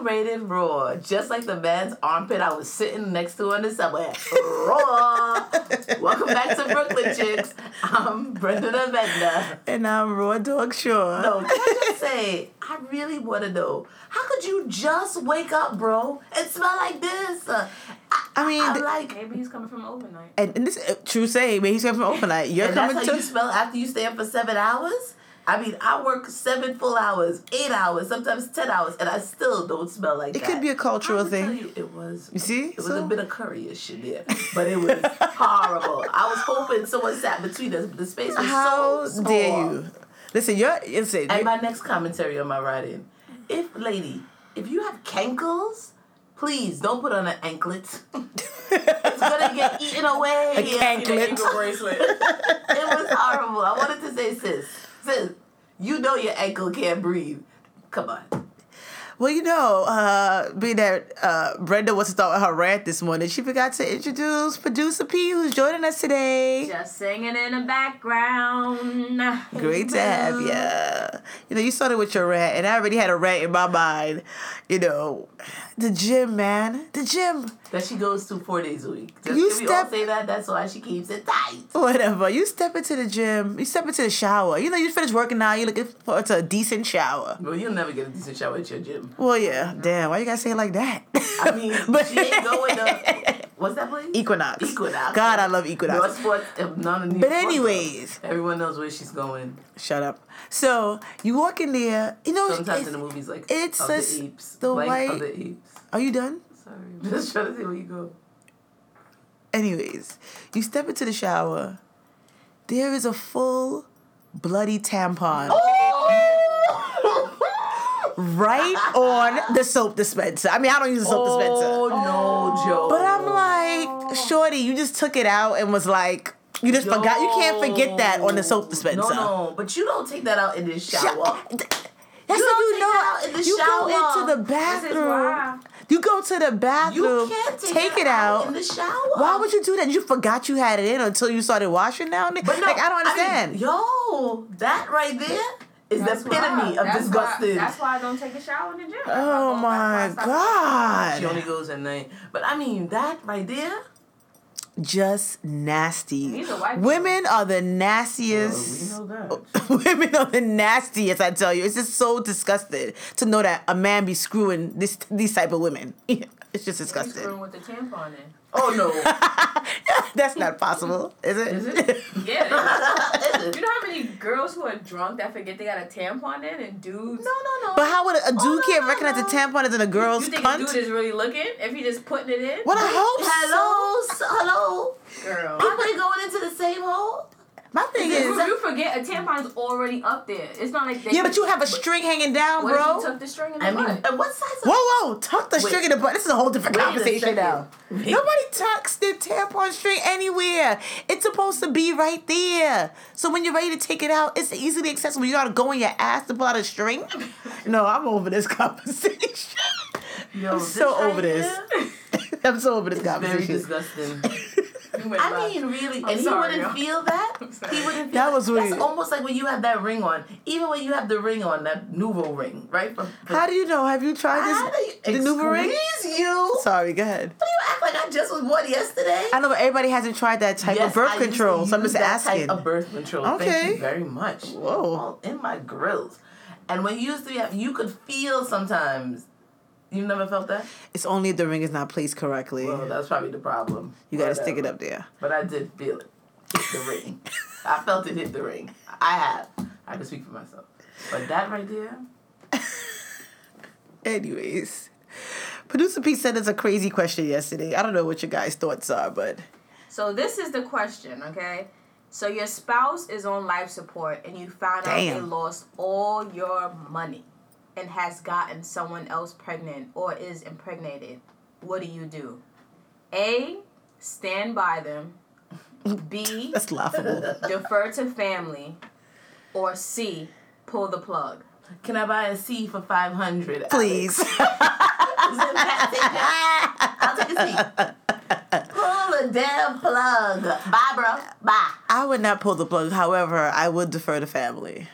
Real rated raw, just like the man's armpit I was sitting next to on the subway. Raw. Welcome back to Brooklyn Chicks. I'm Brenda the Vendor. And I'm Raw Dog Shore. No, can I just say, I really want to know, how could you just wake up, bro, and smell like this? Uh, I, I mean, I'm like, Maybe he's coming from overnight. And, and this uh, true say, man, he's coming from overnight. You're and that's coming how to. you smell after you stay up for seven hours? I mean, I work seven full hours, eight hours, sometimes ten hours, and I still don't smell like it that. It could be a cultural thing. you, it was. You see? It was So- a bit of curryish in there, but it was horrible. I was hoping someone sat between us, but the space was How so small. dare you? Listen, you're. insane. And my next commentary on my writing: If lady, if you have cankles, please don't put on an anklet. it's gonna get eaten away. A canklet. Ankle bracelet. It was horrible. I wanted to say, sis, sis, you know your ankle can't breathe. Come on. Well, you know, uh, being that uh, Brenda wants to start with her rant this morning, she forgot to introduce producer P, who's joining us today. Just singing in the background. Great to have you. You know, you started with your rant, and I already had a rant in my mind. You know, the gym, man, the gym. That she goes to four days a week. Just, You can we all step- say that? That's why she keeps it tight. Whatever. You step into the gym, you step into the shower. You know, you finish working out, you're looking for to a decent shower. Well, you'll never get a decent shower at your gym. Well, yeah. Damn, why you gotta say it like that? I mean, she ain't going to. What's that place? Equinox. Equinox. God, I love No Equinox. sports, uh, none of But anyways. though. everyone knows where she's going. Shut up. So you walk in there. You know, Sometimes in the movies, like it's of a the apes, the like white- of the apes. are you done? Sorry, just trying to see where you go. Anyways, you step into the shower. There is a full bloody tampon right on the soap dispenser. I mean, I don't use a soap dispenser. Oh no, Joe! But I'm like, Shorty, you just took it out and was like, you just forgot. You can't forget that on the soap dispenser. No, no, but you don't take that out in the shower. That's You don't you know. out the you go shower. into the bathroom. You go to the bathroom. You can't take, take it out. in the shower. Why would you do that? You forgot you had it in until you started washing down there. But no, like I don't mean, understand. yo, that right there is That's the epitome why. of that's disgusting. Why, that's why I don't take a shower in the gym. Oh that's why I oh go- my god! she only goes at night. But I mean, that right there. Just nasty. These people. Women are the Well, we nastiest. know that. Women are the nastiest. I tell you, it's just so disgusting to know that a man be screwing this these type of women. It's just stop. He's disgusting. screwing with the tampon in. Oh no, That's not possible, is it? is it? Yeah. Is it? you know how many girls who are drunk that forget they got a tampon in and dudes? No, no, no. But how would a, a oh, dude Oh, no, can't no, recognize no. a tampon as in a girl's You think cunt? a dude is really looking if he just putting it in? What I hope Hello, s- hello. Girl. People ain't going into the same hole. So. My thing is, you forget a tampon is already up there. It's not like they yeah, but you have a string hanging down, What if bro. you tuck the string in the I mean, butt? and what size? Whoa, whoa! Tuck the Wait. string in the butt. This is a whole different conversation now. Nobody tucks their tampon string anywhere. It's supposed to be right there. So when you're ready to take it out, it's easily accessible. You gotta go in your ass to pull out a string. No, I'm over this conversation. Yo, I'm this so right over this. here, I'm so over this Very conversation. disgusting. You went I left. mean, really, I'm and he wouldn't yo. feel that. He wouldn't. Feel That was weird. That's almost like when you have that ring on. Even when you have the ring on, that NuvaRing, right? From, from How do you know? Have you tried this? you- The new ring? Excuse you. Sorry, go ahead. What do you act like I just was born yesterday? I know, but everybody hasn't tried that type Yes, of birth I control, so I'm just that asking. Type of birth control. Okay. Thank you very much. Whoa. All in my grills. And when you used to have, you could feel sometimes. You never felt that? It's only if the ring is not placed correctly. Well, that's probably the problem. you gotta stick it up there. But I did feel it. Hit the ring. I felt it hit the ring. I have. I can speak for myself. But that right there, Anyways, producer Pete sent us a crazy question yesterday. I don't know what your guys' thoughts are, but So this is the question, okay? So your spouse is on life support and you found out they lost all your money and has gotten someone else pregnant or is impregnated. What do you do? A. Stand by them. B. that's laughable. Defer to family. Or C. Pull the plug. can I buy a C for 500? Please. Is it Pat? Take that? I'll take a seat. Pull the damn plug. Bye, bro. Bye. I would not pull the plug. However, I would defer to family.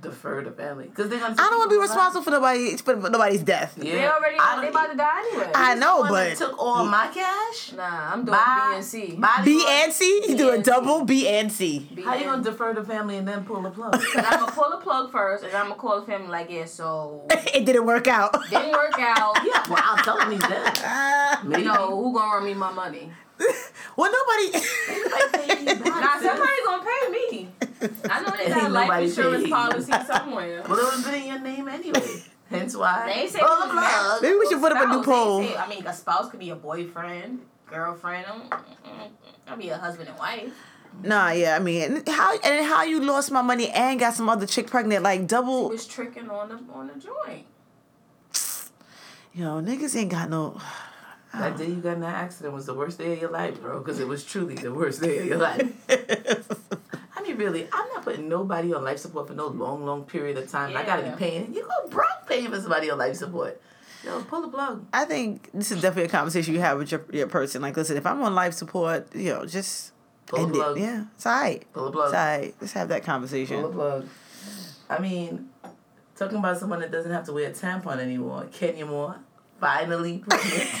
Defer the family because they're gonna. I don't want to be responsible for nobody for nobody's death. Yeah, They already I don't- they about to die anyway. I know, One that but took all my cash. nah, I'm doing Bye. B and C. Bye. B and C, you do a double B and C. B How you gonna defer the family and then pull the plug? I'm gonna pull the plug first, and I'm gonna call the family like, yeah, so it didn't work out. didn't work out. yeah, well, I'll tell him he's dead. You know who gonna run me my money? well, nobody. Nah, somebody gonna pay me. I know they got life insurance paying. policy somewhere. Well, it would have been in your name anyway. Hence why. They say pull who's the plug. Maybe we should put up a new poll. say- I mean, a spouse could be a boyfriend, girlfriend. I'll be a husband and wife. Nah, yeah, I mean, how and how you lost my money and got some other chick pregnant, like He double. was tricking on the on the joint. You know, niggas ain't got no. That ah. day you got in that accident was the worst day of your life, bro. Because it was truly the worst day of your life. I mean, really, I'm not putting nobody on life support for no long, long period of time. I gotta be paying. You go broke paying for somebody on life support. Yo, pull the plug. I think this is definitely a conversation you have with your, your person. Like, listen, if I'm on life support, you know, just Pull the plug. it. Yeah, it's all right. Pull the plug. It's plug. all right. Let's have that conversation. Pull the plug. I mean, talking about someone that doesn't have to wear a tampon anymore. Kenya Moore, finally pregnant.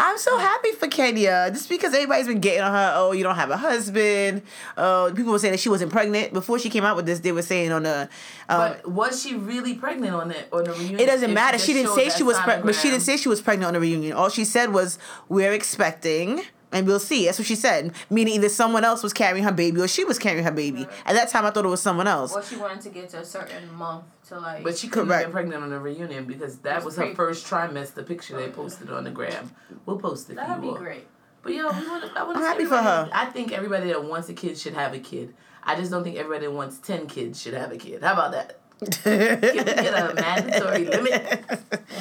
I'm so happy for Kenya. Just because everybody's been getting on her, oh, you don't have a husband. Oh, people were saying that she wasn't pregnant. Before she came out with this, they were saying on the. Um, but was she really pregnant on the on the reunion? it doesn't matter. She didn't say she was pregnant, but she didn't say she was pregnant on the reunion. All she said was, "We're expecting." And we'll see. That's what she said. Meaning either someone else was carrying her baby or she was carrying her baby. At that time, I thought it was someone else. Or she wanted to get to a certain month to like. But she couldn't Correct. have been pregnant on the reunion because that It's was her first trimester picture they posted on the gram. We'll post it that'd be all. great. But yo, we wanna, I wanna I'm happy for her. I think everybody that wants a kid should have a kid. I just don't think everybody that wants ten kids should have a kid. How about that? Get, get a mandatory limit.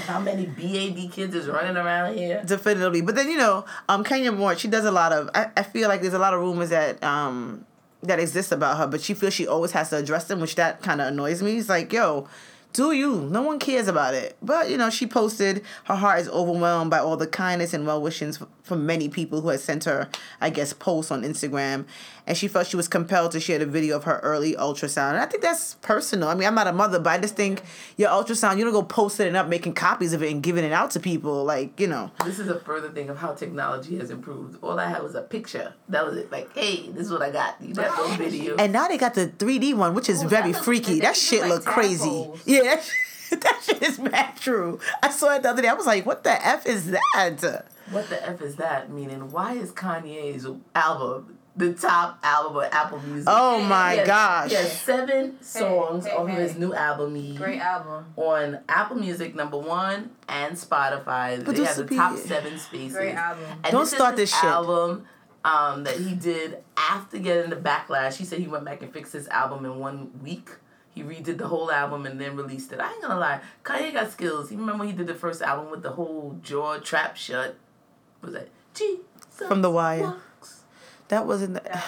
How many BAD kids is running around here? Definitely. But then, you know, um, Kenya Moore, she does a lot of, I, I feel like there's a lot of rumors that, um, that exist about her, but she feels she always has to address them, which that kind of annoys me. It's like, yo, do you? No one cares about it. But, you know, she posted her heart is overwhelmed by all the kindness and well wishings from many people who had sent her, I guess, posts on Instagram. And she felt she was compelled to share the video of her early ultrasound. And I think that's personal. I mean, I'm not a mother, but I just think your ultrasound, you don't go posting it up, making copies of it and giving it out to people. Like, you know. This is a further thing of how technology has improved. All I had was a picture. That was it. Like, hey, this is what I got. You got no video. And now they got the 3D one, which is Oh, very that freaky. That shit like look crazy. tadpoles. Yeah, that shit is mad true. I saw it the other day. I was like, what the F is that? What the F is that? Meaning, why is Kanye's album the top album of Apple Music? Oh my He has- gosh. He has seven songs hey, off of hey. his new album, Ye, Great album. on Apple Music number one and Spotify. But they have the would be- top seven spaces. Great album. And Don't this start is this shit. album um, that he did after getting the backlash. He said he went back and fixed his album in one week. He redid the whole album and then released it. I ain't gonna lie, Kanye got skills. You remember when he did the first album with the whole jaw trap shut? What was that G From The Wire. Walks. That wasn't the.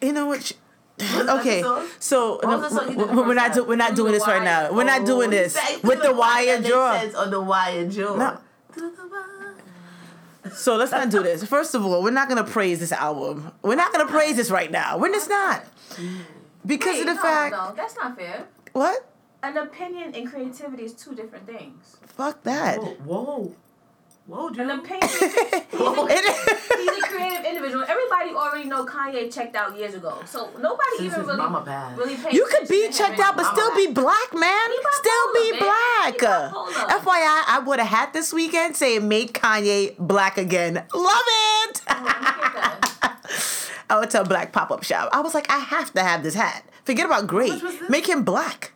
You know what? sh- that Okay, so What was the song you did the we're not do, we're not doing this right now. We're not Oh, doing this with the wire that jaw. On the wire jaw. No. Through the wire. So let's not do this. First of all, we're not gonna praise this album. We're not gonna praise this right now. We're just not. Because Wait, of the no, fact no, that's not fair. what? An opinion and creativity is two different things. Fuck that. Whoa, whoa, whoa, dude. An opinion. Whoa. It- He's a creative individual. Everybody already know Kanye checked out years ago, so nobody Since even his really, mama passed. really paid. You could be checked out, but still be black, man. Still be man. black. FYI, I would have had this weekend saying "Make Kanye Black Again." Love it. Oh, Let me get that. I went to a black pop up shop. I was like, I have to have this hat. Forget about great. much was this? Make him black.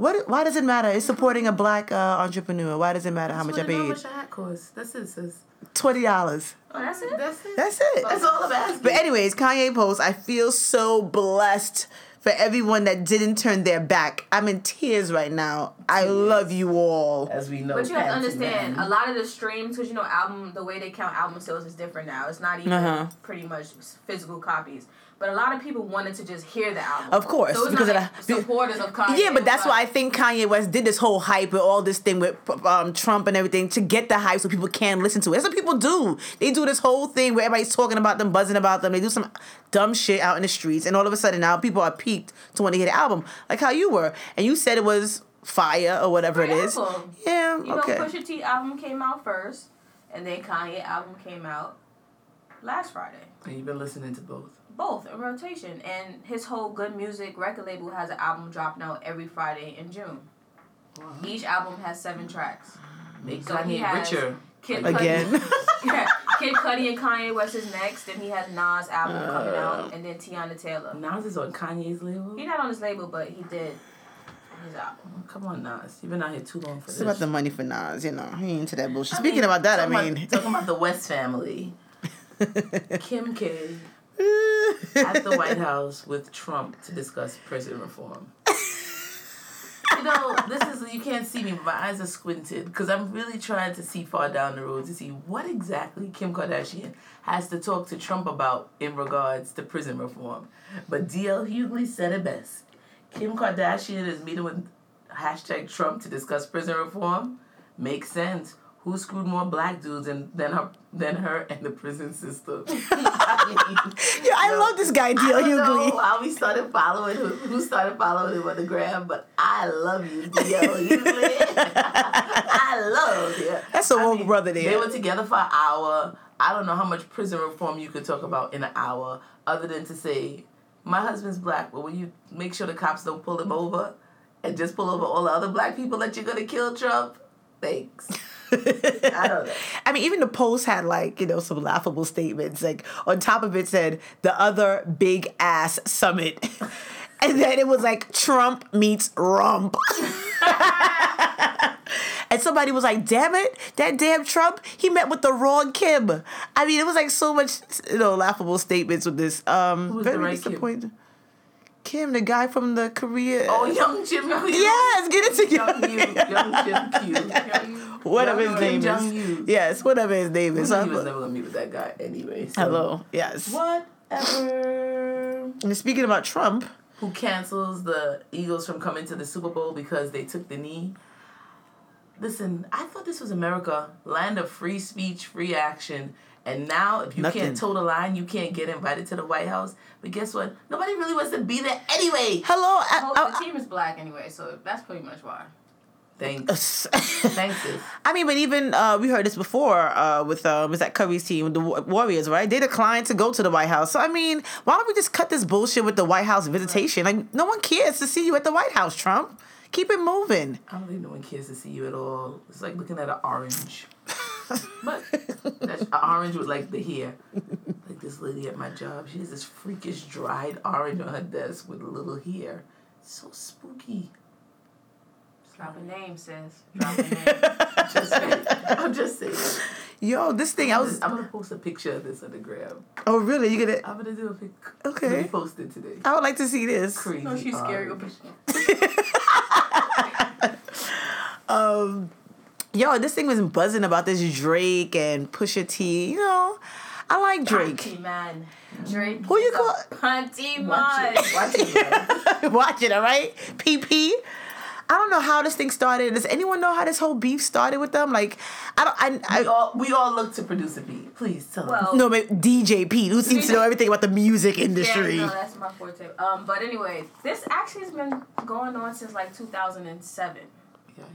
What? Why does it matter? It's supporting a black uh, entrepreneur. Why does it matter how much I That's what How paid? much your hat cost? That's it, sis. Twenty dollars. Oh, that's it. That's it. That's it. That's all I'm asking. But anyways, Kanye post. I feel so blessed for everyone that didn't turn their back. I'm in tears right now. I Tears. love you all. As we know, But you have to understand, Man. a lot of the streams, because you know, album the way they count album sales is different now. It's not even Uh-huh. pretty much physical copies. But a lot of people wanted to just hear the album. Of course, so because of the- supporters of Kanye. Yeah, but that's why I think Kanye West did this whole hype and all this thing with um, Trump and everything to get the hype so people can listen to it. That's what people do. They do this whole thing where everybody's talking about them, buzzing about them. They do some dumb shit out in the streets, and all of a sudden now people are peaked to want to hear the album, like how you were, and you said it was fire or whatever it Great is. album. Yeah, You okay. know, Pusha T album came out first, and then Kanye album came out last Friday. And you've been listening to both. Both in rotation, and his whole Good Music record label has an album dropping out every Friday in June. Each album has seven tracks. Make So he has- richer. Kid Again. Cudi, yeah, Kid Cudi and Kanye West is next. Then he has Nas album uh. coming out, and then Teyana Taylor. Nas is on Kanye's label. He's not on his label, but he did his album. Come on, Nas. You've been out here too long for It's this. about the money for Nas, you know. He ain't into that bullshit. I Speaking mean, about that, I mean, about, talking about the West family. Kim K at the White House with Trump to discuss prison reform. You know, this is you can't see me, but my eyes are squinted because I'm really trying to see far down the road to see what exactly Kim Kardashian has to talk to Trump about in regards to prison reform. But DL Hughley said it best. Kim Kardashian is meeting with hashtag Trump to discuss prison reform. Makes sense. Who screwed more black dudes than, than her than her and the prison system? I yeah, I love this guy, I D.L. don't know Hughley. how we started following who, who started following him on the gram, but I love you, D.L. Hughley. I love you. That's a I woke brother there. They were together for an hour. I don't know how much prison reform you could talk about in an hour, other than to say, my husband's black, but will you make sure the cops don't pull him over and just pull over all the other black people that you're gonna kill Trump? Thanks. I don't know. I mean, even the post had like, you know, some laughable statements. Like on top of it said the other big ass summit. And then it was like Trump meets rump. and somebody was like, damn it, that damn Trump, he met with the wrong Kim. I mean, it was like so much, you know, laughable statements with this. Um was the very right Kim? Kim? the guy from the Korea. Oh, young Jim Q. yes, get it Young together. you, young Jim Q. Whatever Young his Kim name is. Yes, whatever his name We is. knew he was never gonna meet with that guy anyway. So. Hello. Yes. Whatever. And speaking about Trump, Who cancels the Eagles from coming to the Super Bowl because they took the knee? Listen, I thought this was America, land of free speech, free action. And now, if you Nothing. can't toe the line, you can't get invited to the White House. But guess what? Nobody really wants to be there anyway. hello. Uh, oh, I, uh, the team is black anyway, so that's pretty much why. Thanks. I, Thanks. I mean, but even uh, we heard this before uh, with uh, was that Curry's team, the Warriors, right? They declined to go to the White House. So I mean, why don't we just cut this bullshit with the White House visitation? Like, no one cares to see you at the White House, Trump. Keep it moving. I don't think no one cares to see you at all. It's like looking at an orange. but that's an orange with like the hair. Like this lady at my job, she has this freakish dried orange on her desk with a little hair. so spooky. Drop a name, sis. Drop a name. Just saying. I'm just saying. Yo, this thing I I'm, was. just- I'm gonna post a picture of this on the gram. Oh, really? You gonna? I'm gonna do a pic. Okay. Let me post it today. I would like to see this. Crazy. no, she's scary. orange. Um, yo, this thing was buzzing about this Drake and Pusha T. You know, I like Drake. Punty man. Drake. Who you is a call- Punty Watch man. it. Watch it. Watch it, all right? PP. I don't know how this thing started. Does anyone know how this whole beef started with them? Like, I don't. I, We all we all look to produce a beat. Please tell us. No, maybe DJ Pete, who seems to know everything about the music industry. Yeah, no, that's my forte. Um, but anyway, this actually has been going on since like 2007.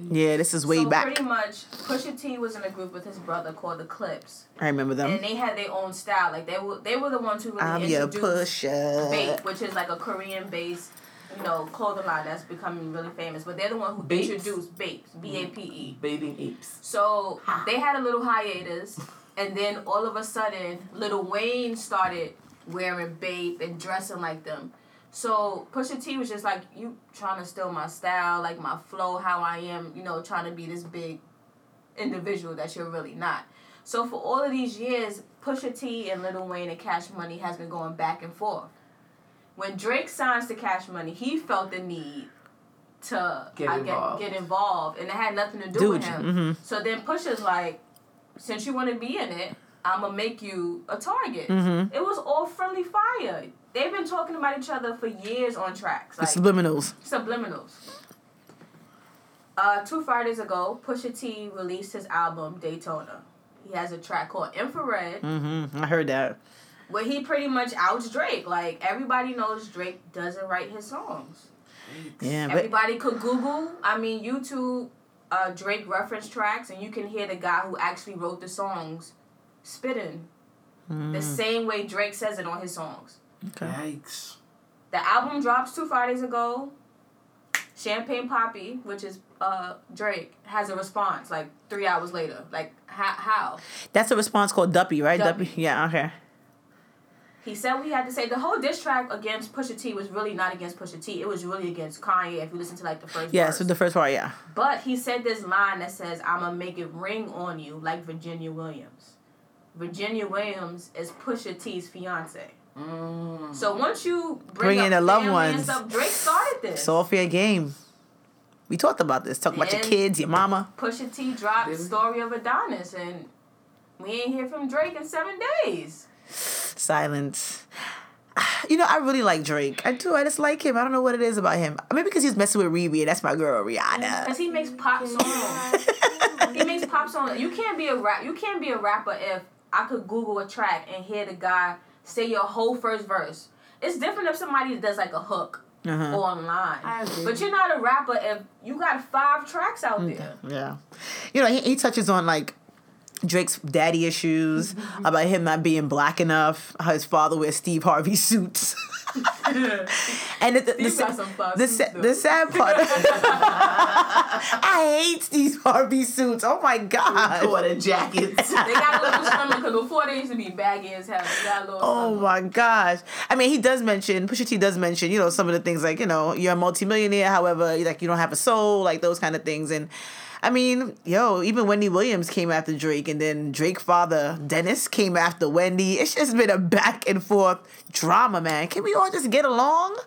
Yeah, this is way so back. pretty much, Pusha T was in a group with his brother called the Clipse, I remember them. and they had their own style. Like they were, they were the ones who really I'm your introduced pusher. Which is like a Korean based, you know, clothing line that's becoming really famous. But they're the one who Bapes? introduced Bape, B A P E. Bathing apes. So they had a little hiatus, and then all of a sudden, Lil Wayne started wearing Bape and dressing like them. So Pusha T was just like, "You trying to steal my style, like my flow, how I am, you know, trying to be this big individual that you're really not." So for all of these years, Pusha T and Lil Wayne and Cash Money has been going back and forth. When Drake signs to Cash Money, he felt the need to Get I involved. Get, get involved, and it had nothing to do Dude, with him. mhm. So then Pusha's like, since you want to be in it, I'm gonna make you a target. Mhm. It was all friendly fire. they've been talking about each other for years on tracks. Like subliminals. subliminals. Uh, two Fridays ago, Pusha T released his album Daytona. He has a track called Infrared, Mm-hmm. I heard that. Where he pretty much outs Drake. Like everybody knows Drake doesn't write his songs. Yeah, but Everybody could Google, I mean YouTube, uh, Drake reference tracks, and you can hear the guy who actually wrote the songs spitting the same way Drake says it on his songs. okay. Yikes. The album drops two Fridays ago. Champagne Papi, which is uh Drake, has a response like three hours later. Like how? how? That's a response called Duppy, right? Duppy. Duppy. Yeah. Okay. He said we had to say the whole diss track against Pusha T was really not against Pusha T. It was really against Kanye. If you listen to like the first Yeah. verse. So the first part, yeah. But he said this line that says, "I'ma make it ring on you like Virginia Williams." Virginia Williams is Pusha T's fiance. Mm. So once you bring, Bring up in the loved family and ones. stuff, Drake started this. It's all fair game. We talked about this. Talk about your kids, your mama. Pusha T dropped Story of Adidon, and we ain't hear from Drake in seven days. Silence. You know, I really like Drake. I do. I just like him. I don't know what it is about him. Maybe because he's messing with Riri, and that's my girl, Rihanna. Cause he makes pop songs. he makes pop songs. You can't be a rap. You can't be a rapper if I could Google a track and hear the guy say your whole first verse. It's different if somebody does like a hook Uh-huh. online. I agree. But you're not a rapper if you got five tracks out there. Yeah. You know, he, he touches on like Drake's daddy issues, about him not being black enough, how his father wears Steve Harvey suits. and the, the, the, Steve got some fun the, sa- the sad part, I hate these Harvey suits. Oh my god! Quarter jackets. They got a little stomach because before they used to be baggy as hell. They got a little Oh stomach. my gosh! I mean, he does mention Pusha T does mention you know some of the things like you know you're a multimillionaire, however, like you don't have a soul, like those kind of things. And I mean, yo, even Wendy Williams came after Drake, and then Drake father Dennis came after Wendy. It's just been a back and forth drama, man. Can we all just get along?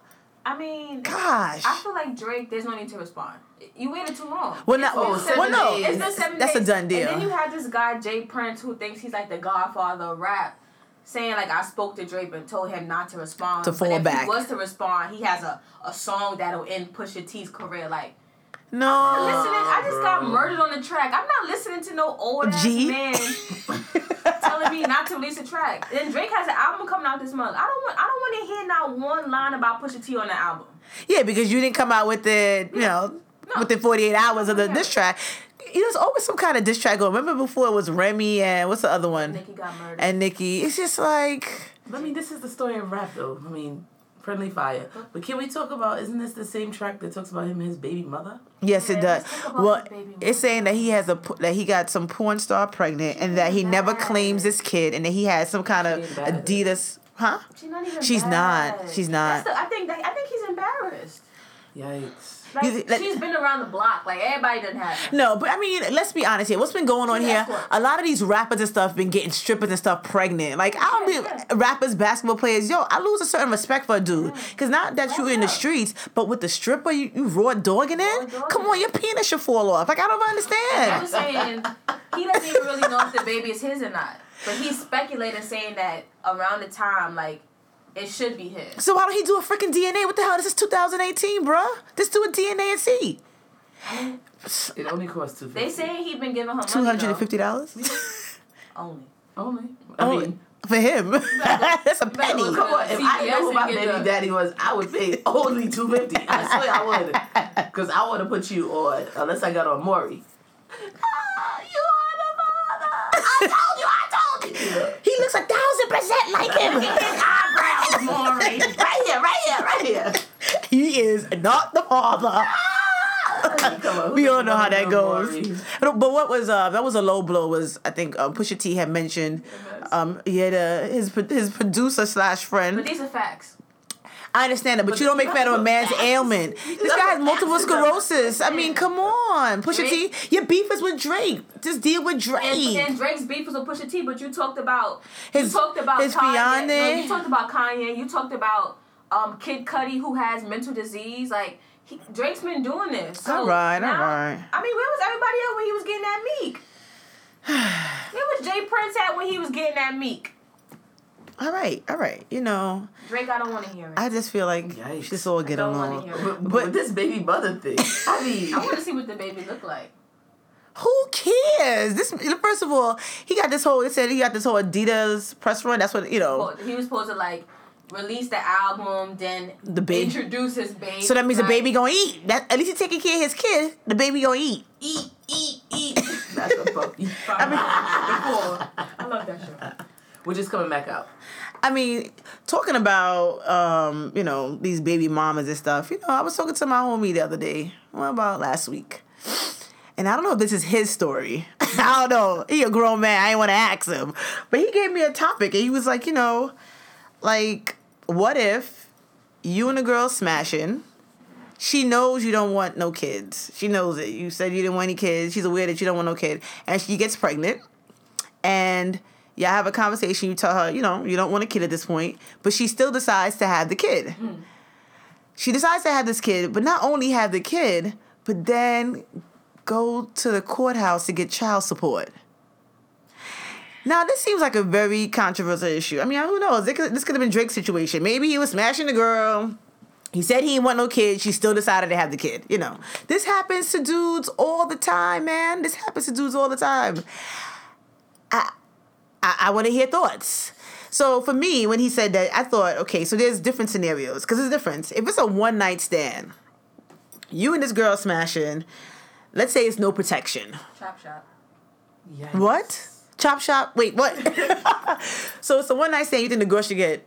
I mean, Gosh. I feel like Drake. There's no need to respond. You waited too long. Well, It's no, been Oh, seven well, no, days. It's been seven that's a done deal. And then you had this guy J. Prince who thinks he's like the Godfather of rap, saying like I spoke to Drake and told him not to respond. To but fall if back. he was to respond, he has a, a song that'll end Pusha T's career. Like no. listening, I just got murdered on the track. I'm not listening to no old ass G. man telling me not to release a track. Then Drake has an album coming out this month. I don't want I don't want to hear not one line about Pusha T on the album. Yeah, because you didn't come out with it, you know, No. within 48 hours of the Yeah. diss track. You know, there's always some kind of diss track going. Remember before it was Remy and what's the other one? Nicki got murdered. And Nicki. It's just like, I mean, this is the story of rap, though. I mean, friendly fire. But can we talk about? Isn't this the same track that talks about him and his baby mother? yes, it does. let's talk about Well, it's saying that he has a p- that he got some porn star pregnant and that he never claims this kid and that he has some kind of She ain't. Adidas, huh? She's not even. She's bad. not. She's not. That's the, I think. That, I think he's embarrassed. Yikes. Like, You- like- she's been around the block. Like everybody doesn't have. It. No, but I mean, let's be honest here. What's been going on She's here? escort. A lot of these rappers and stuff been getting strippers and stuff pregnant. Like I don't Yeah, be rappers, basketball players. Yo, I lose a certain respect for a dude because not that you're in the streets, but with the stripper, you, you raw dogging Raw it. dogging Come on, your penis should fall off. Like I don't I'm understand. saying he doesn't even really know if the baby is his or not. But he's speculating saying that around the time, like, it should be his. So why don't he do a freaking DNA? What the hell? This is 2018, bruh. Just do a DNA and see. It only costs two They say he been giving her. two hundred and fifty dollars. Only. Only. I Oh, mean, for him. That's a penny. look come on. If I CVS know who my and baby the- daddy was, I would pay only two fifty. I swear I would, because I want to put you on. Unless I got on Maury. Ah, you are the father. I told you. I told you. He looks a thousand percent like him. His eyebrows, Maury. Right here. Right here. Right here. he is not the father. On, we all know how that goes. But but what was uh that was a low blow was I think um, Pusha T had mentioned um he had a, his his producer slash friend. But these are facts. I understand that, but, But you don't make fun of a man's ailment. This guy has multiple facts in the- sclerosis. I mean, come on, Pusha T. Drake- Your beef is with Drake. Just deal with Drake. And, and Drake's beef was with Pusha T, but you talked about His- you talked about his Kanye. No, you talked about Kanye. You talked about um, Kid Cudi who has mental disease. Like he, Drake's been doing this. So All right, now- right. I mean, where was everybody else when he was getting that Meek? where was J. Prince at when he was getting that Meek? All right, all right. You know, Drake, I don't want to hear it. I, I just feel like Yikes. she's all get don't wanna along. hear it. But, but, But- this baby mother thing, I mean, I want to see what the baby look like. Who cares? This first of all, he got this whole. It said he got this whole Adidas press run. That's what you know. Well, he was supposed to like release the album, then The baby- introduce his baby. So that means the baby gonna eat. That at least he taking care of his kid. The baby gonna eat. eat, eat, eat. That's a puppy. I mean, before. I love that show. Which is coming back out. I mean, talking about um, you know these baby mamas and stuff. You know, I was talking to my homie the other day. What about last week, and I don't know if this is his story. I don't know. He a grown man. I ain't want to ask him, but he gave me a topic, and he was like, you know, like what if you and a girl smashing? She knows you don't want no kids. She knows it. You said you didn't want any kids. She's aware that you don't want no kid, and she gets pregnant and y'all have a conversation. You tell her, you know, you don't want a kid at this point, but she still decides to have the kid. Hmm. She decides to have this kid, but not only have the kid, but then go to the courthouse to get child support. Now, this seems like a very controversial issue. I mean, who knows? This could, this could have been Drake's situation. Maybe he was smashing the girl. He said he didn't want no kid. She still decided to have the kid. You know, this happens to dudes all the time, man. This happens to dudes all the time. I, I want to hear thoughts. So for me, when he said that, I thought, okay, so there's different scenarios because there's a difference. If it's a one night stand, you and this girl smashing, let's say it's no protection. Chop shop. Yikes. What? Chop shop? Wait, what? so it's a one night stand. You think the girl should get?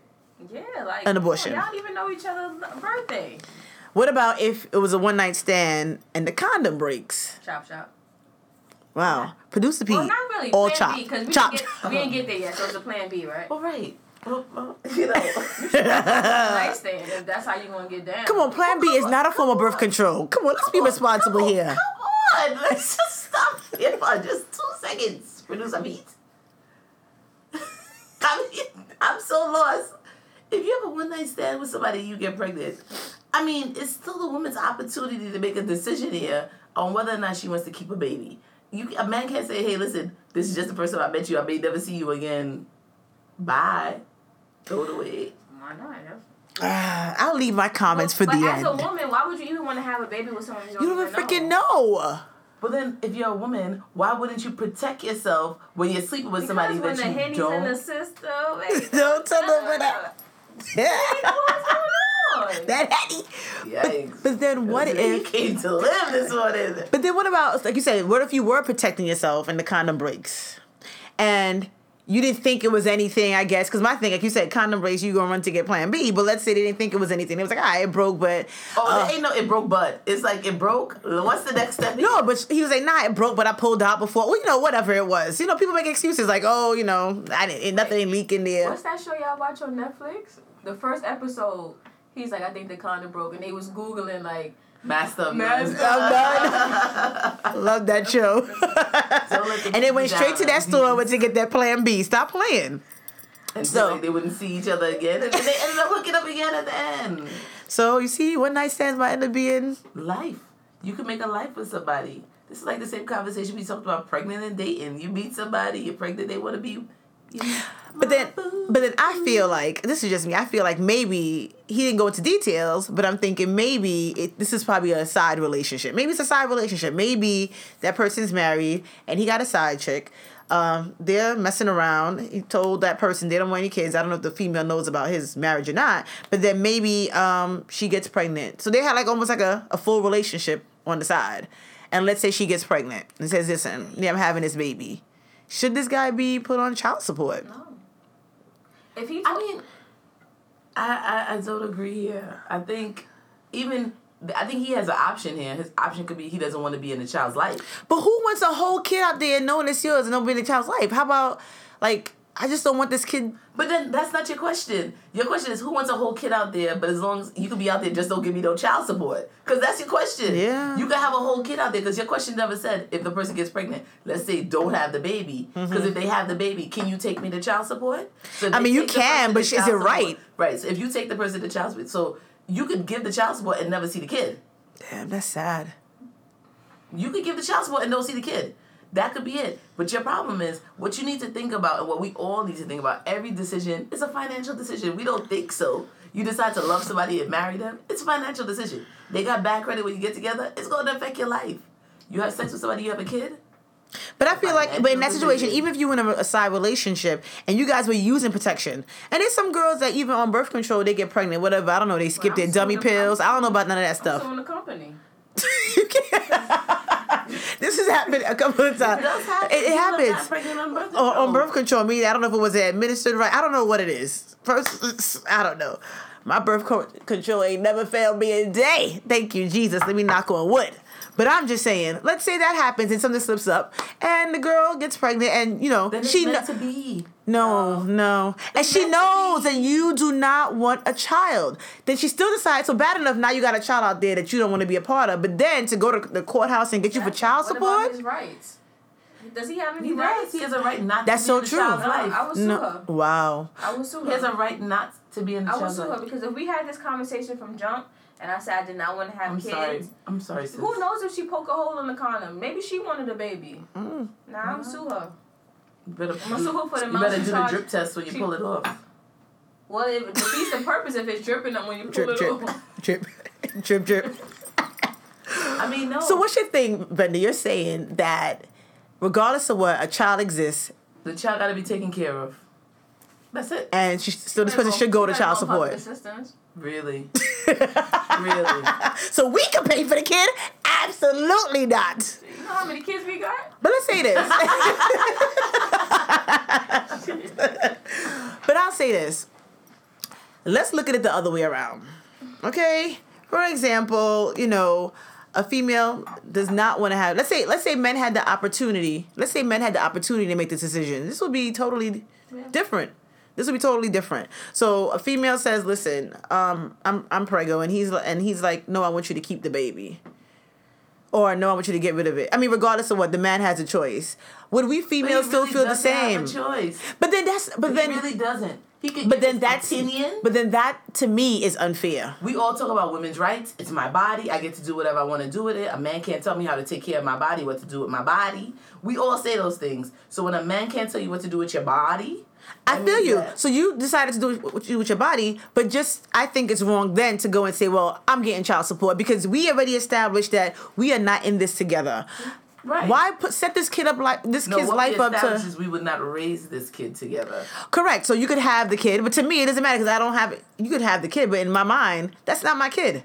Yeah, like An abortion. Y'all don't even know each other's birthday. What about if it was a one night stand and the condom breaks? Chop shop. Wow, producer Pete, Well, not really. all plan chop, B, because we, chop. Didn't get- we didn't get there yet, so it's a plan B, right? Well, right. Well, well, you know. nice stand. If that's how you gonna get down. Come on, Plan B is not a form of birth control. Come on, let's be responsible come on, here. Come on, let's just stop here for just two seconds. Producer Pete. I mean, I'm so lost. If you have a one night stand with somebody you get pregnant, I mean, it's still the woman's opportunity to make a decision here on whether or not she wants to keep a baby. You, a man can't say, "Hey, listen, this is just the first time I met you. I may never see you again. Bye." Throw it away. Why not? yeah? Ah, I'll leave my comments for but the as end. a woman, why would you even want to have a baby with someone you don't, You don't even freaking know? know. But then, if you're a woman, why wouldn't you protect yourself when you're sleeping with somebody Because when that the you henny's don't? in the system, Don't tell them what I- What's going on? that hattie. Yikes. But then what You if? came to live this morning? But then what about like you said? What if you were protecting yourself and the condom breaks, and you didn't think it was anything? I guess because my thing, like you said, condom breaks, you gonna run to get Plan B. But let's say they didn't think it was anything. It was like, ah, it broke, but Oh, uh, it ain't no, it broke but It's like it broke. What's the next step? No, but he was like, nah, it broke, but I pulled out before. Well, you know, whatever it was. You know, people make excuses like, oh, you know, I didn't, nothing didn't leak in there. What's that show y'all watch on Netflix? The first episode, he's like, I think the condom broke, and they was googling like, Master of Master none. I love that show. Don't let the and they went straight to that store went to get that Plan B. Stop playing. And So- so like, they wouldn't see each other again, and then they ended up hooking up again at the end. So you see, one night stands might end up being Life. You can make a life with somebody. This is like the same conversation we talked about pregnant and dating. You meet somebody, you're pregnant, they want to be. You know, But then, but then I feel like this is just me. I feel like maybe he didn't go into details, but I'm thinking maybe it, this is probably a side relationship. Maybe it's a side relationship. Maybe that person's married and he got a side chick. Um, they're messing around. He told that person they don't want any kids. I don't know if the female knows about his marriage or not. But then maybe um, she gets pregnant. So they had like almost like a, a full relationship on the side. And let's say she gets pregnant and says, "Listen, yeah, I'm having this baby." Should this guy be put on child support? no. If he, I mean, I, I I don't agree here. I think even I think he has an option here. His option could be he doesn't want to be in the child's life. But who wants a whole kid out there knowing it's yours and don't be in the child's life? How about like I just don't want this kid. But then that's not your question. Your question is who wants a whole kid out there, but as long as you can be out there, just don't give me no child support. Because that's your question. Yeah. You can have a whole kid out there because your question never said if the person gets pregnant, let's say don't have the baby. Because if they have the baby, can you take me to child support? So Mm-hmm. I mean, you can, but is it support- right? Right. So if you take the person to child support, so you could give the child support and never see the kid. Damn, that's sad. You could give the child support and don't see the kid. That could be it. But your problem is what you need to think about and what we all need to think about. Every decision is a financial decision. We don't think so. You decide to love somebody and marry them, it's a financial decision. They got bad credit when you get together, it's gonna affect your life. You have sex with somebody, you have a kid, But I feel like, but in that situation, even if you were in a, a side relationship and you guys were using protection, and there's some girls that even on birth control they get pregnant, whatever. I don't know. They skip I'm their dummy suing pills. I don't know about none of that stuff. Suing the company. You can't- this has happened a couple of times. It does happen. It, it People are not happens. on birth on, birth control. Me, I don't know if it was administered right. I don't know what it is. First, I don't know. My birth control ain't never failed me a day. Thank you, Jesus. Let me knock on wood. But I'm just saying, let's say that happens and something slips up, and the girl gets pregnant, and you know Then she meant kno- to be. no, oh. no. And she knows that you do not want a child. Then she still decides, so bad enough, now you got a child out there that you don't want to be a part of. But then to go to the courthouse and get you for child What about support? his rights? Does he have any He rights? does. He has a right not That's to so be in the true. child's No, life. I would sue No. her. Wow. I would sue her. He has a right not to be in the I would child's sue her because if we had this conversation from jump and I said I did not want to have I'm kids, sorry. I'm sorry, sis. who knows if she poke a hole in the condom? Maybe she wanted a baby. Mm. Nah, I'm sue her. You better, I'm gonna sue her for the you better she do the drip test when you She- pull it off. Well, it defeats the purpose if it's dripping when you pull Drip, it drip, off. drip, drip, drip. I mean, no. So what's your thing, Brenda? You're saying that regardless of what, a child exists, the child got to be taken care of. That's it. and she still this person should go to child might go public support. assistance. Really, really. So we can pay for the kid? Absolutely not. You know how many kids we got? But let's say this. but I'll say this. Let's look at it the other way around. Okay? For example, you know, a female does not want to have let's say let's say men had the opportunity. Let's say men had the opportunity to make this decision. This would be totally different. This would be totally different. So a female says, "Listen, um, I'm I'm preggo," and he's and he's like, "No, I want you to keep the baby." or no, I want you to get rid of it. I mean, regardless of what, the man has a choice. Would we females still really feel the same? a choice. But then that's but He then really doesn't. He could but then that's opinion. but then that to me is unfair. we all talk about women's rights. It's my body. I get to do whatever I want to do with it. A man can't tell me how to take care of my body, what to do with my body. We all say those things. So when a man can't tell you what to do with your body, I that feel you. that- So you decided to do what you do with your body, but just I think it's wrong then to go and say, "Well, I'm getting child support" because we already established that we are not in this together. Right? Why put set this kid up like this No, kid's what life we up established to is we would not raise this kid together. correct? So you could have the kid, but to me it doesn't matter because I don't have it. You could have the kid, but in my mind, that's not my kid.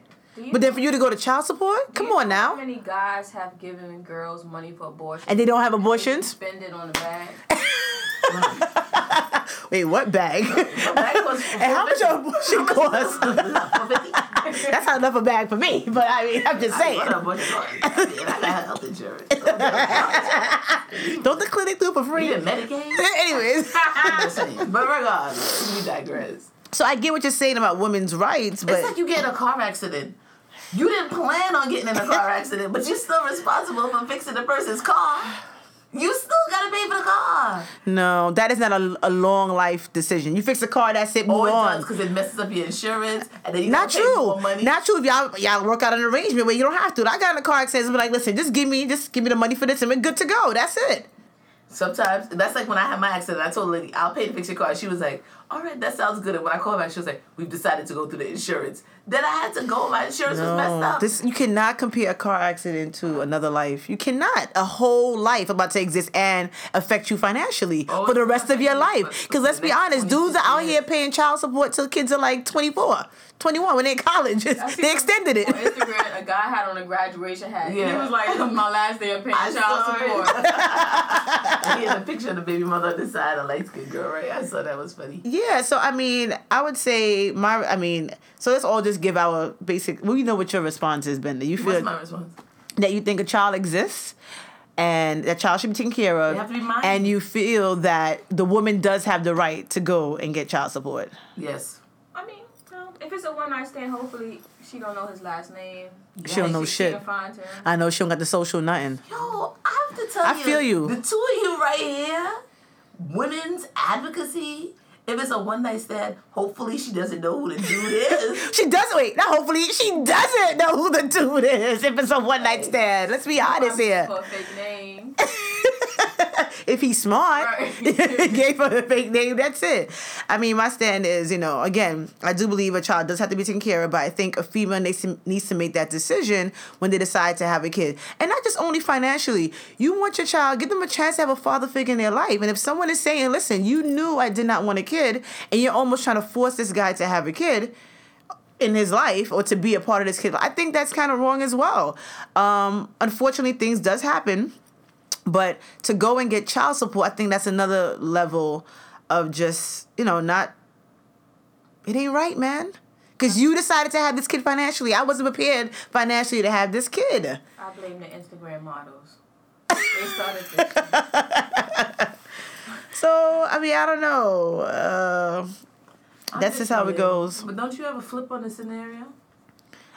But then for you to go to child support, come on know How now, many guys have given girls money for abortion? and they don't have abortions. Spend it on the bag. Wait, what bag? and And how much your abortion cost? That's not enough a bag for me, but I mean, I'm just saying. A I got health insurance. Don't the clinic do it for free? You Medicaid? Anyways, I'm just saying. But regardless, we digress. so I get what you're saying about women's rights, but It's like you get in a car accident. You didn't plan on getting in a car accident, but you're still responsible for fixing the person's car. You still gotta pay for the car. no, that is not a, a long life decision. You fix a car, that's it, move Oh, it on. because it messes up your insurance, and then you Not true. Not true. If y'all y'all work out an arrangement where you don't have to. I got in a car accident. Be like, listen, just give me just give me the money for this, and we're good to go. That's it. Sometimes that's like when I had my accident. I told the lady, "I'll pay to fix your car." She was like, "All right, that sounds good." And when I called back, she was like, "We've decided to go through the insurance." Then I had to go. My insurance was messed No, up. this you cannot compare a car accident to another life. You cannot. A whole life about to exist and affect you financially Oh, for the rest of your life. Because let's be honest, dudes are out here paying child support till kids are like 24, 21 when they're in college. They extended it. On Instagram, a guy had on a graduation hat. Yeah. He Yeah. was like, "My last day of paying I child support." he had a picture of the baby mother on the side, a light skinned girl, right? I saw that was funny. Yeah, so I mean, I would say my, I mean, so let's all just give our basic. Well, we know what your response has been. That You What's feel my response? that you think a child exists and that child should be taken care of They have to be mine. and you feel that the woman does have the right to go and get child support Yes. I mean, if it's a one night stand, hopefully she don't know his last name. she don't know She shit can find him. i know she don't got the social nothing Yo, I have to tell I you. feel you. The two of you right here, women's advocacy. If it's a one night stand, hopefully she doesn't know who the dude is. she doesn't wait not hopefully she doesn't know who the dude is if it's a one night stand. Let's be honest here For a fake name. if he's smart. Right. gave her a fake name. That's it. I mean, my stand is, you know, again, I do believe a child does have to be taken care of, but I think a female needs to, needs to make that decision when they decide to have a kid, and not just only financially. You want your child, give them a chance to have a father figure in their life, and if someone is saying, "Listen, you knew I did not want a kid," and you're almost trying to force this guy to have a kid in his life or to be a part of this kid. I think that's kind of wrong as well. Um, unfortunately, things does happen, but to go and get child support, I think that's another level of just you know not. It ain't right, man. Cause you decided to have this kid financially. I wasn't prepared financially to have this kid. I blame the Instagram models. They started this. So I mean, I don't know. Uh, That's just how it goes. But don't you ever flip on the scenario?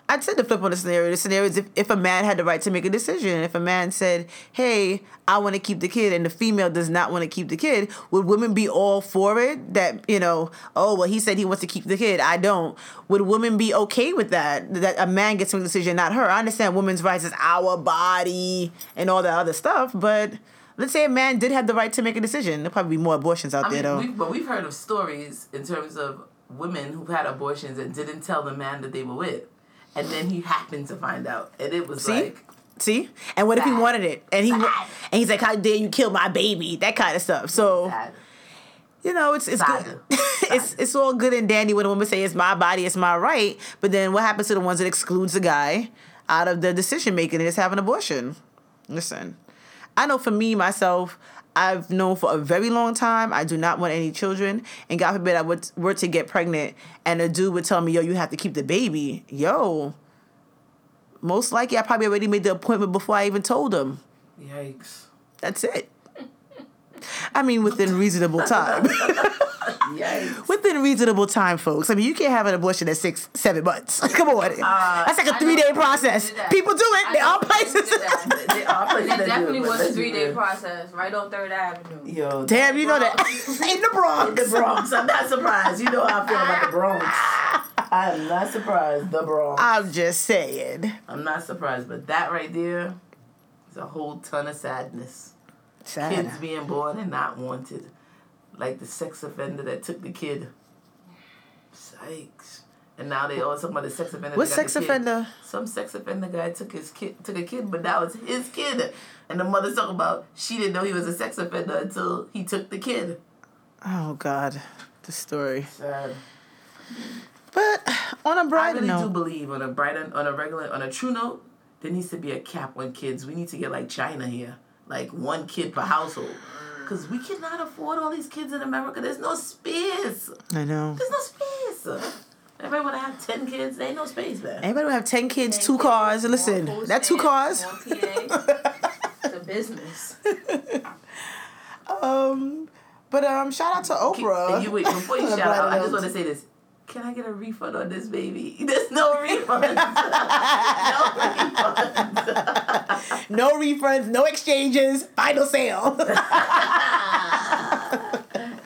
I'd say the flip on the scenario. The scenario is if, if a man had the right to make a decision. If a man said, hey, I want to keep the kid, and the female does not want to keep the kid, would women be all for it? That, you know, oh, well, he said he wants to keep the kid. I don't. Would women be okay with that? That a man gets to make a decision, not her? I understand women's rights is our body and all that other stuff, but let's say a man did have the right to make a decision. There'll probably be more abortions out I there, mean, though. we've, but we've heard of stories in terms of women who've had abortions and didn't tell the man that they were with, and then he happened to find out, and it was See? like, See? And what if he wanted it? And he Sad. and he's like, How dare you kill my baby? That kind of stuff. So sad. you know, it's it's good. it's it's all good and dandy when a woman say it's my body, it's my right. But then what happens to the ones that excludes the guy out of the decision making and is having an abortion? Listen, I know for me myself, I've known for a very long time I do not want any children, and God forbid I would were to get pregnant and a dude would tell me, "Yo, you have to keep the baby." Yo, most likely I probably already made the appointment before I even told him. Yikes. That's it. I mean, within reasonable time. Yikes. within reasonable time, folks. I mean, you can't have an abortion at six, seven months. Come on, that's like a Uh, three day process. people. People do it. I There know are places. that. They are places It that do definitely was a three day process, right on Third Avenue. Yo, Damn, you know that in the Bronx. in the Bronx. I'm not surprised. You know how I feel about the Bronx. I am not surprised. The Bronx. I'm just saying. I'm not surprised, but that right there is a whole ton of sadness. Sad. Kids being born and not wanted, like the sex offender that took the kid. Sykes. And now they all talking about the sex offender. What sex offender? Some sex offender guy took his kid, took a kid, but now it's his kid. And the mother's talking about she didn't know he was a sex offender until he took the kid. Oh God, the story. Sad. But on a brighter note, I really do believe on a brighter, on a regular, on a true note, there needs to be a cap on kids. We need to get like China here, like one kid per household, because we cannot afford all these kids in America. There's no space. I know. There's no space. Everybody want to have ten kids. There ain't no space there. Anybody will have ten kids, Ten two kids, cars. Listen, that's two cars. PA. Business. Um, but um, shout out to Oprah. And you wait before you shout out. I just want to say this. Can I get a refund on this baby? There's no refund. no refund. No refunds, no exchanges, final sale.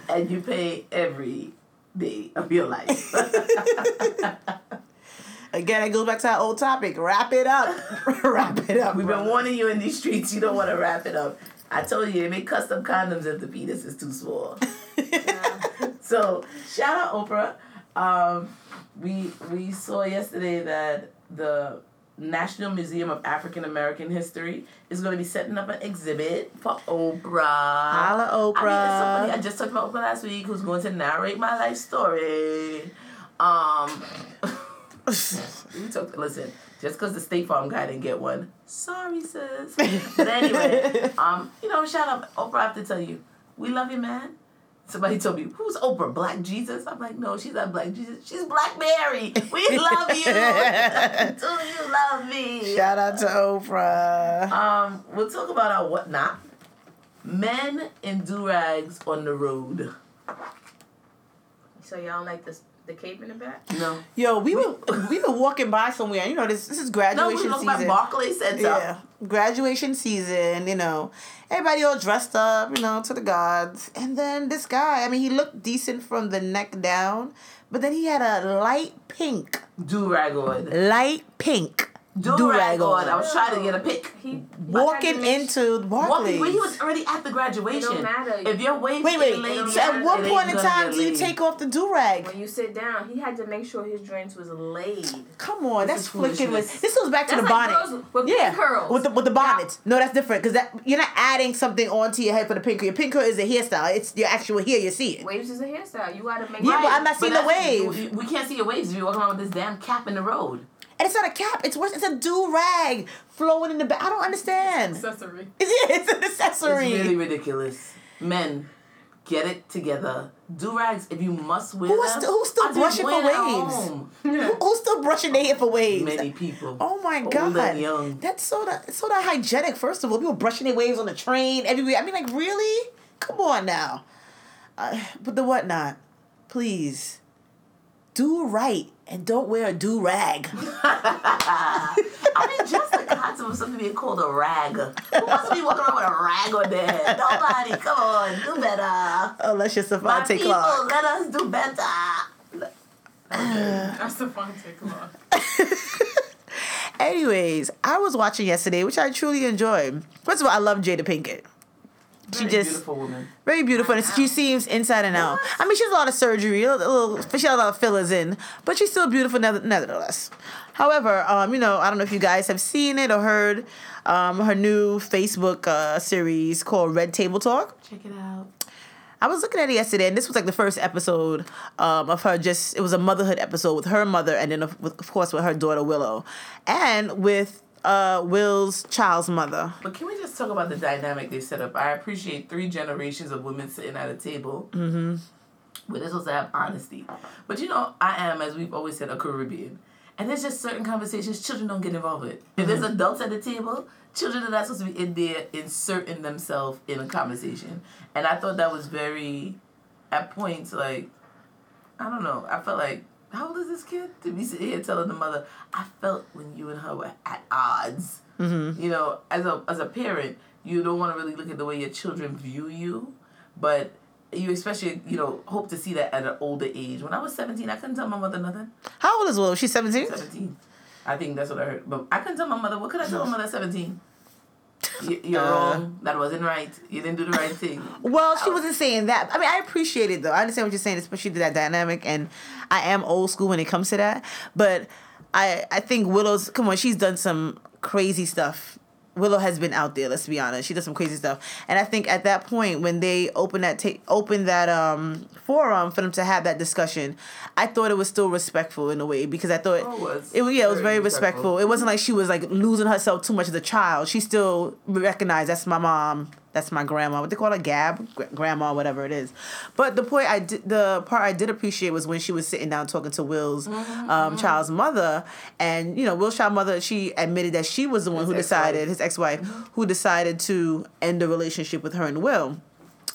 and you pay every day of your life. Again, it goes back to our old topic. Wrap it up. Wrap it up. We've been warning you in these streets. You don't want to wrap it up. I told you they make custom condoms if the penis is too small. so shout out Oprah. Um, we we saw yesterday that the National Museum of African American History is going to be setting up an exhibit for Oprah. Holla, Oprah. I mean, it's so Oprah. funny. I just talked about Oprah last week, who's going to narrate my life story. Um, we talked. Listen, just because the State Farm guy didn't get one, sorry, sis. But anyway, um, you know, shout out Oprah. I have to tell you, we love you, man. Somebody told me, "Who's Oprah? Black Jesus?" I'm like, "No, she's not Black Jesus. She's Black Mary. We love you. Do you love me?" Shout out to Oprah. Um, we'll talk about our whatnot. Men in do rags on the road. So y'all don't like this the cape in the back? No, Yo, we were we were walking by somewhere. You know, this this is graduation no, graduation we talking about season. Barclay Center. Yeah, graduation season. You know, everybody all dressed up. You know, to the gods. And then this guy. I mean, he looked decent from the neck down, but then he had a light pink, Do rag on. light pink do Do-rag on. on. I was trying to get a pic. He Walking into Walking, Barclays. but he was already at the graduation. It don't matter. If your waves Wait, get wait. laid, So at what point in time do you take off the do rag? When you sit down, he had to make sure his drinks was laid. Come on, This that's flicking with. This goes back to That's the like bonnet. girls with yeah, pink curls. with the with the bonnets. No, that's different because that you're not adding something onto your head for the pink curl. Your pink curl is a hairstyle. It's your actual hair. You see it. Waves is a hairstyle. You gotta make Yeah, sure. but I'm not seeing the that's- wave. We, we can't see your waves if you're walking around with this damn cap in the road. And it's not a cap. It's worse. It's a do rag flowing in the back. I don't understand. accessory. It's, yeah, it's an accessory. It's really ridiculous. Men, get it together. Do rags, if you must wear Who them, still- who's still I brushing for waves? home. Who- Who's still brushing their hair for waves? Many people. Oh my Old god, and young. that's so that so that hygienic. First of all, people brushing their waves on the train everywhere. I mean, like really? Come on now. Uh, but the whatnot, please do right and don't wear a do rag. I mean, just the concept of something being called a rag. Who wants to be walking around with a rag on their head? Nobody. Come on, do better. Unless you're My Savante people, Clark. let us do better. That's the fun take. Anyways, I was watching yesterday, which I truly enjoyed. First of all, I love Jada Pinkett. She just beautiful woman. very beautiful, and she seems inside and out. I mean, she has a lot of surgery, a little, she has a lot of fillers in, but she's still beautiful nevertheless. However, um, you know, I don't know if you guys have seen it or heard um, her new Facebook uh, series called Red Table Talk. Check it out. I was looking at it yesterday, and this was like the first episode um, of her. Just it was a motherhood episode with her mother, and then of, of course with her daughter Willow, and with uh, Will's child's mother. But can we just talk about the dynamic they set up? I appreciate three generations of women sitting at a table mm-hmm. they're supposed to have honesty. But you know, I am, as we've always said, a Caribbean. And there's just certain conversations children don't get involved with. If there's adults at the table, children are not supposed to be in there inserting themselves in a conversation. And I thought that was very, at points, like, I don't know. I felt like, how old is this kid to be sitting here telling the mother? I felt when you and her were at odds. Mm-hmm. You know, as a as a parent, you don't want to really look at the way your children view you, but you especially you know hope to see that at an older age. When I was seventeen, I couldn't tell my mother nothing. How old is Willow? She's seventeen. Seventeen, I think that's what I heard. But I couldn't tell my mother. What could I tell my mother at seventeen? You, you're Uh. wrong. That wasn't right. You didn't do the right thing. Well, she wasn't saying that. I mean, I appreciate it though. I understand what you're saying, especially that dynamic, and I am old school when it comes to that. But I, I think Willow's. Come on, she's done some crazy stuff. Willow has been out there. Let's be honest. She does some crazy stuff, and I think at that point when they open that ta- open that um forum for them to have that discussion, I thought it was still respectful in a way because I thought Oh, it was. it yeah it was Very respectful. respectful. It wasn't like she was like losing herself too much as a child. She still recognized that's my mom, that's my grandma. What they call her, Gab, grandma, whatever it is. But the point I did, the part I did appreciate was when she was sitting down talking to Will's Mm-hmm, um, child's mother, and you know Will's child's mother, she admitted that she was the one His who ex-wife. decided, his ex-wife, who decided to end the relationship with her and Will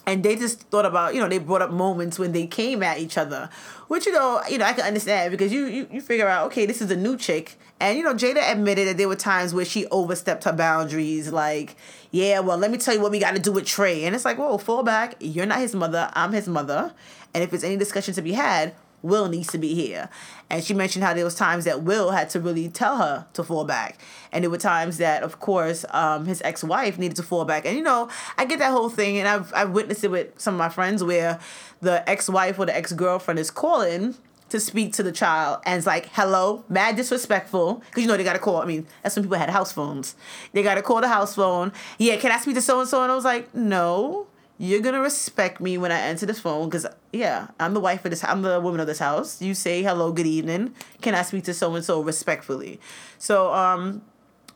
and they just thought about you know they brought up moments when they came at each other which you know you know i can understand because you you, you figure out okay this is a new chick and you know jada admitted that there were times where she overstepped her boundaries like yeah well let me tell you what we got to do with trey and it's like whoa fall back you're not his mother i'm his mother and if there's any discussion to be had Will needs to be here. And she mentioned how there was times that Will had to really tell her to fall back. And there were times that, of course, um, his ex-wife needed to fall back. And, you know, I get that whole thing. And I've, I've witnessed it with some of my friends where the ex-wife or the ex-girlfriend is calling to speak to the child and it's like, hello, mad disrespectful. Because, you know, they got to call. I mean, that's when people had house phones. They got to call the house phone. Yeah, can I speak to so-and-so? And I was like, no you're gonna respect me when I answer this phone because yeah, I'm the wife of this. I'm the woman of this house. You say hello, good evening. Can I speak to so and so respectfully? So um,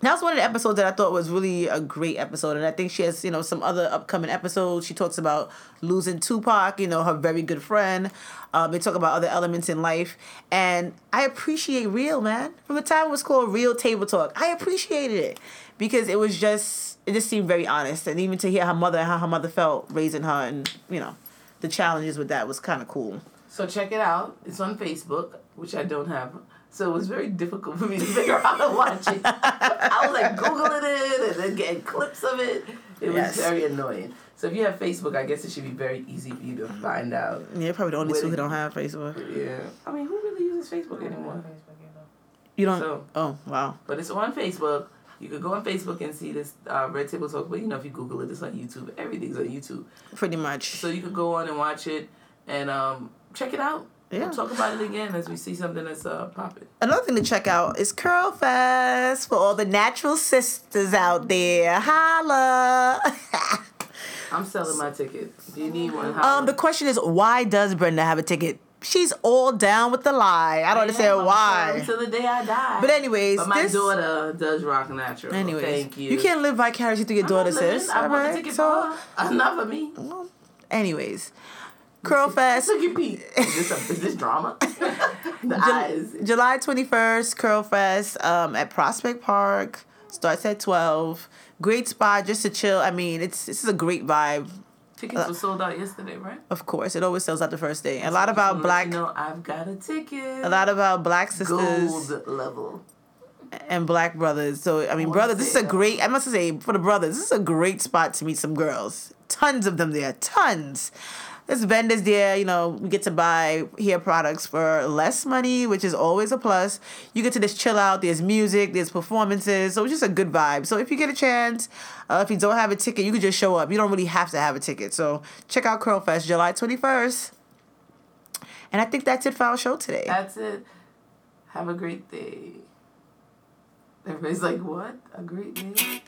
that was one of the episodes that I thought was really a great episode, and I think she has you know some other upcoming episodes. She talks about losing Tupac, you know, her very good friend. Um, they talk about other elements in life, and I appreciate real man. From the time it was called Real Table Talk, I appreciated it because it was just it just seemed very honest, and even to hear her mother how her mother felt raising her, and you know, the challenges with that was kind of cool. So check it out. It's on Facebook, which I don't have. So it was very difficult for me to figure out how to watch it. I was like Googling it and then getting clips of it. It was Yes. very annoying. So if you have Facebook, I guess it should be very easy for you to find out. Yeah, probably the only two who don't have Facebook. Yeah. I mean, who really uses Facebook anymore? You don't. So- oh wow. But it's on Facebook. You could go on Facebook and see this uh, Red Table Talk. But you know, if you Google it, it's on YouTube. Everything's on YouTube. Pretty much. So you could go on and watch it and um, check it out. Yeah. We'll talk about it again as we see something that's uh, popping. Another thing to check out is Curl Fest for all the natural sisters out there. Holla. I'm selling my ticket. Do you need one? How um, the question is, why does Brenda have a ticket? She's all down with the lie. I don't understand why. Until the day I die. But anyways, but my this- daughter does rock natural. Anyways, thank you. You can't live vicariously through your I'm daughter, sis. I All bought the right. ticket So, for her. Enough of me. anyways, Curl Fest. Look at Pete. Is this, a, is this drama? the eyes. July 21st, Curl Fest um, at Prospect Park. Starts at 12. Great spot just to chill. I mean, it's this is a great vibe. Tickets were sold out yesterday, right? Of course, it always sells out the first day. A lot about black, You know, I've got a ticket. a lot about black sisters gold level. and black brothers. So I mean, wanna brothers, this is a that. great. I must say for the brothers, this is a great spot to meet some girls. Tons of them there, tons. There's vendors there. You know, we get to buy hair products for less money, which is always a plus. You get to just chill out. There's music, there's performances, so it's just a good vibe. So if you get a chance, uh, if you don't have a ticket, you can just show up. You don't really have to have a ticket. So check out Curl Fest, July 21st. And I think that's it for our show today. That's it. Have a great day. Everybody's like, what? A great day?